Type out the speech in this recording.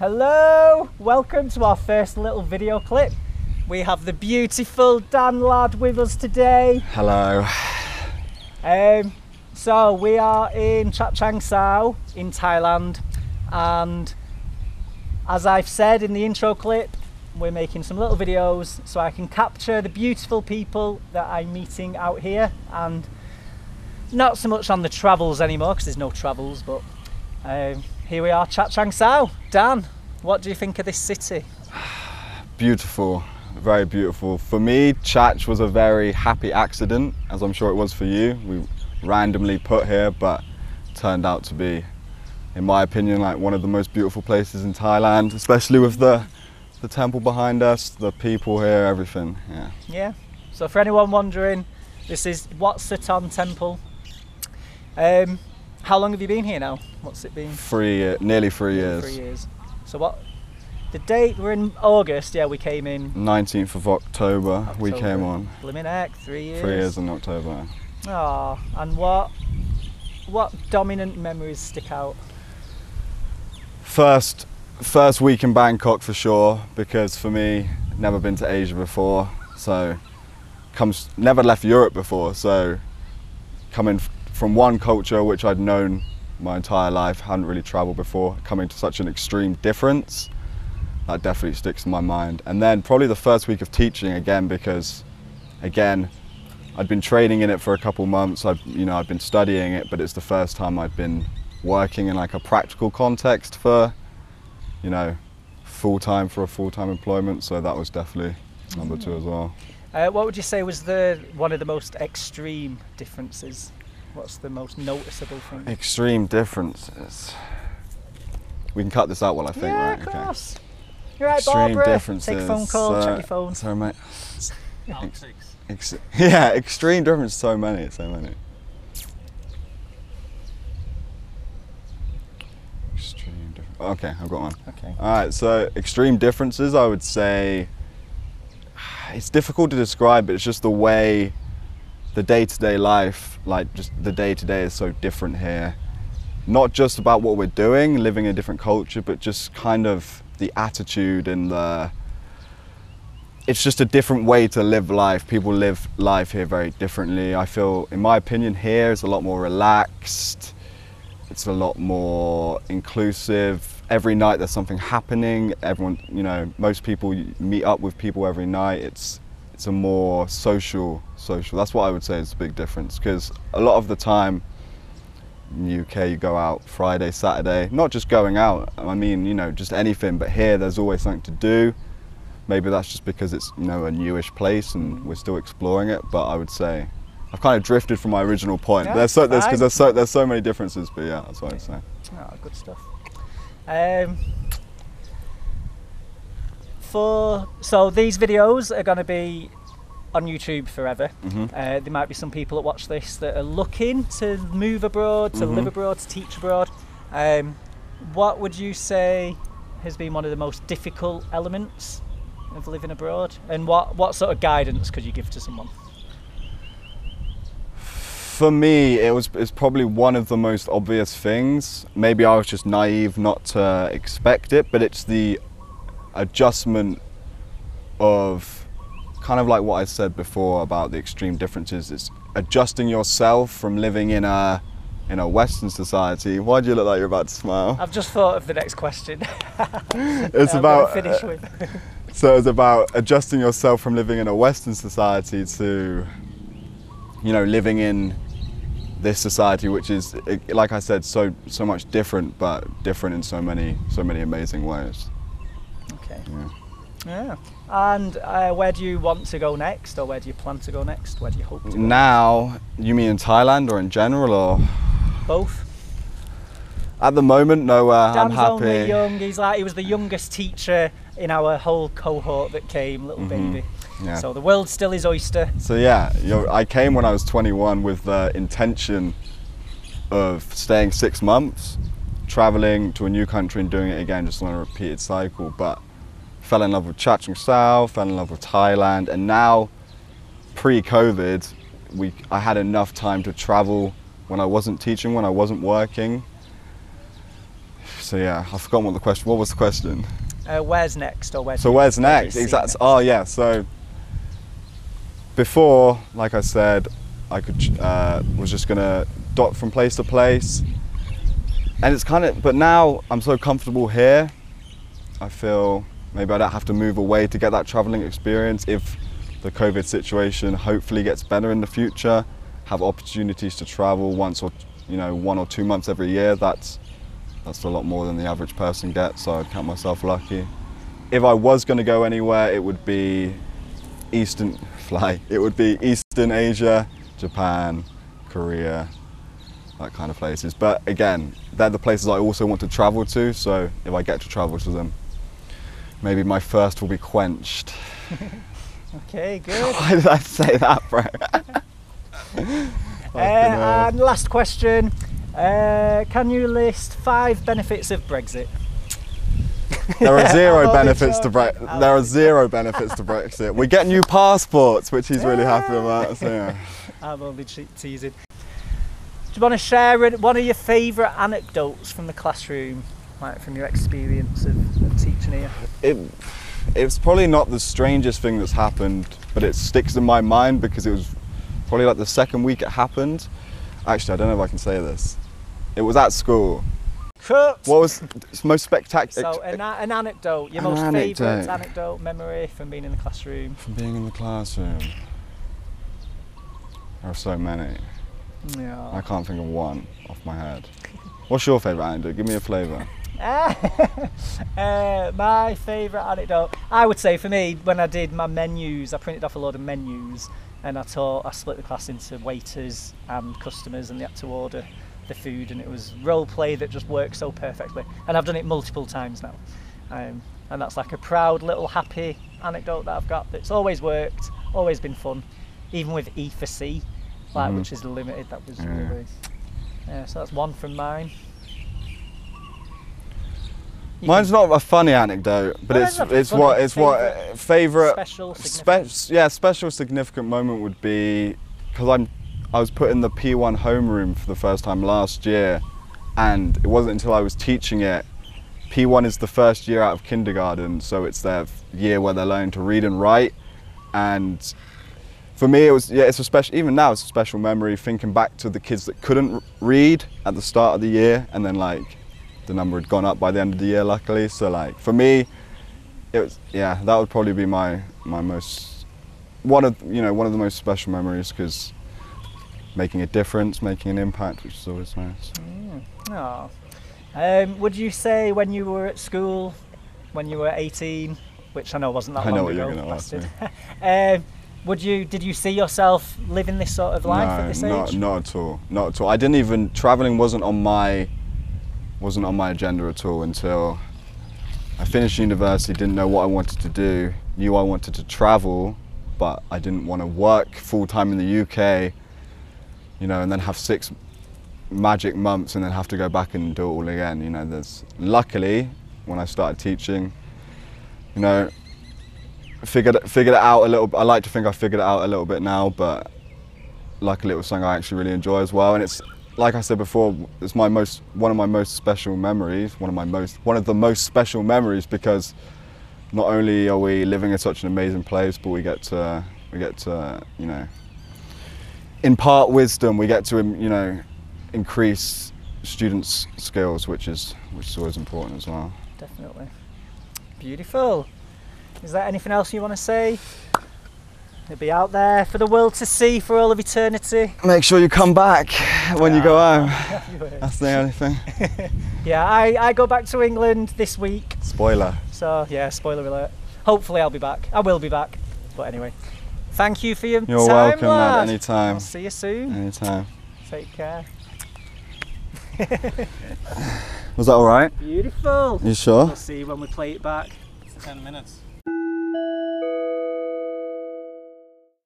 Hello, welcome to our first little video clip. We have the beautiful Dan Lad with us today. Hello. Um, so we are in Chachoengsao in Thailand, and as I've said in the intro clip, we're making some little videos so I can capture the beautiful people that I'm meeting out here and not so much on the travels anymore because there's no travels, but um, here we are, Chachoengsao. Dan, what do you think of this city? Beautiful, very beautiful. For me, Chach was a very happy accident, as I'm sure it was for you. We randomly put here, but turned out to be, in my opinion, like one of the most beautiful places in Thailand, especially with the the temple behind us, the people here, everything. Yeah. Yeah. So for anyone wondering, this is Wat Sothon Temple. Um, how long have you been here now? What's it been? Three, nearly three years. Three years. So what? The date we're in August. Yeah, we came in. 19th of October, we came on. Blimmin' heck, three years. Three years in October. Ah, and what? What dominant memories stick out? First, first week in Bangkok for sure, because for me, never been to Asia before, so comes never left Europe before, so coming from one culture which I'd known my entire life, hadn't really travelled before, coming to such an extreme difference, that definitely sticks in my mind. And then probably the first week of teaching again, because again, I'd been training in it for a couple months. I've you know I'd been studying it, but it's the first time I'd been working in like a practical context for you know full time for a full time employment. So that was definitely number two as well. Uh, what would you say was the one of the most extreme differences? What's the most noticeable thing? Extreme differences. We can cut this out while I think, yeah, right? of course. You're right, Extreme Barbara. differences. Take a phone call. uh, check your phone. Sorry, mate. Ex- ex- yeah, extreme difference. So many, so many. Extreme difference. Okay, I've got one. Okay. All right, so extreme differences, I would say it's difficult to describe, but it's just the way the day to day life, like just the day to day is so different here. Not just about what we're doing, living in a different culture, but just kind of the attitude and the. It's just a different way to live life. People live life here very differently. I feel, in my opinion, here is a lot more relaxed it's a lot more inclusive. Every night there's something happening. Everyone, you know, most people meet up with people every night. It's it's a more social social. That's what I would say is a big difference because a lot of the time in the UK you go out Friday, Saturday, not just going out. I mean, you know, just anything. But here there's always something to do. Maybe that's just because it's you know a newish place and we're still exploring it. But I would say I've kind of drifted from my original point. Yeah, there's so there's because there's so there's so many differences. But yeah, that's what I'd say. Oh, good stuff. Um, for so these videos are going to be on YouTube forever. Mhm. Uh, there might be some people that watch this that are looking to move abroad, to live Mhm. abroad, to teach abroad. Um, what would you say has been one of the most difficult elements of living abroad, and what what sort of guidance could you give to someone? For me, it was it's probably one of the most obvious things. Maybe I was just naive not to expect it, but it's the adjustment of kind of like what I said before about the extreme differences. It's adjusting yourself from living in a in a Western society. Why do you look like you're about to smile? I've just thought of the next question. It's about finish with. So it's about adjusting yourself from living in a Western society to, you know, living in this society, which is, like I said, so so much different, but different in so many so many amazing ways. Okay. Yeah. Yeah. And uh, where do you want to go next, or where do you plan to go next? Where do you hope to go? Now, you mean in Thailand or in general, or Both. at the moment, nowhere. I'm Dan's happy. only young. He's like he was the youngest teacher in our whole cohort that came, little Mhm. baby. Yeah. So the world still is oyster. So yeah, I came when I was 21 with the intention of staying six months, traveling to a new country and doing it again, just on a repeated cycle. But fell in love with Chachoengsao, fell in love with Thailand, and now, pre-COVID, we I had enough time to travel when I wasn't teaching, when I wasn't working. so yeah, I've forgotten what the question. What was the question? Uh, where's next, or where? So where's where do you next? Exactly. Oh yeah. So before, like I said, I could uh, was just gonna dot from place to place, and it's kind of. But now I'm so comfortable here. I feel maybe I don't have to move away to get that traveling experience. If the COVID situation hopefully gets better in the future, have opportunities to travel once or you know one or two months every year. That's that's a lot more than the average person gets. So I'd count myself lucky if I was going to go anywhere, it would be Eastern fly. It would be Eastern Asia, Japan, Korea, that kind of places. But again, they're the places I also want to travel to. So if I get to travel to them, maybe my thirst will be quenched. Okay, good. Why did I say that, bro? Uh, and last question. Uh, can you list five benefits of Brexit? There are zero benefits to Brexit. There are zero benefits to Brexit. We get new passports, which he's really happy about. So yeah. I'm only teasing. Do you want to share one of your favourite anecdotes from the classroom, like from your experience of, teaching here? it it's probably not the strangest thing that's happened, but it sticks in my mind because it was probably like the second week it happened. Actually, I don't know if I can say this. It was at school. Cut. What was most spectacular So an, an anecdote, your An most favourite anecdote. anecdote memory from being in the classroom. from being in the classroom? There are so many. Yeah. I can't think of one off my head. What's your favourite anecdote? Give me a flavour. uh, my favourite anecdote, I would say for me, when I did my menus, I printed off a load of menus and I taught, I split the class into waiters and customers and they had to order the food and it was role play that just worked so perfectly. And I've done it multiple times now. Um, and that's like a proud little happy anecdote that I've got that's always worked, always been fun, even with E for C, like Mhm. which is limited. That was Yeah. really, yeah. So that's one from mine. Mine's not a funny anecdote, but Well, it's it's funny. what it's what Favourite- uh, favourite special. Spe- yeah, special significant moment would be because I'm I was put in the P1 homeroom for the first time last year, and it wasn't until I was teaching it. P1 is the first year out of kindergarten, so it's their year where they're learning to read and write, and for me it was yeah it's a special even now it's a special memory thinking back to the kids that couldn't read at the start of the year, and then like the number had gone up by the end of the year luckily. So like for me, it was yeah that would probably be my my most one of you know one of the most special memories because making a difference making an impact which is always nice Oh. Um, would you say when you were at school, when you were 18, which I know wasn't that I long know what ago, you're gonna ask bastard. um, would you? Did you see yourself living this sort of life at this no not, not at all not at all i didn't even traveling wasn't on my wasn't on my agenda at all until i finished university didn't know what i wanted to do knew i wanted to travel but i didn't want to work full-time in the uk you know and then have six magic months and then have to go back and do it all again you know there's luckily when i started teaching you know figured figured it out a little i like to think i figured it out a little bit now but luckily it was something I actually really enjoy as well. And it's like I said before, it's my most one of my most special memories. One of my most one of the most special memories because not only are we living in such an amazing place, but we get to we get to you know impart wisdom. We get to you know increase students' skills, which is which is always important as well. Definitely. Beautiful. Is there anything else you want to say? It'll be out there for the world to see for all of eternity. Make sure you come back when you go home. That's the only thing. yeah, I, I go back to England this week. Spoiler. So yeah, spoiler alert. Hopefully I'll be back. I will be back. But anyway, thank you for your You're time, welcome, lad. man. Anytime. I'll see you soon. Anytime. Take care. Was that all right? Beautiful. You sure? We'll see when we play it back. 10 minutes.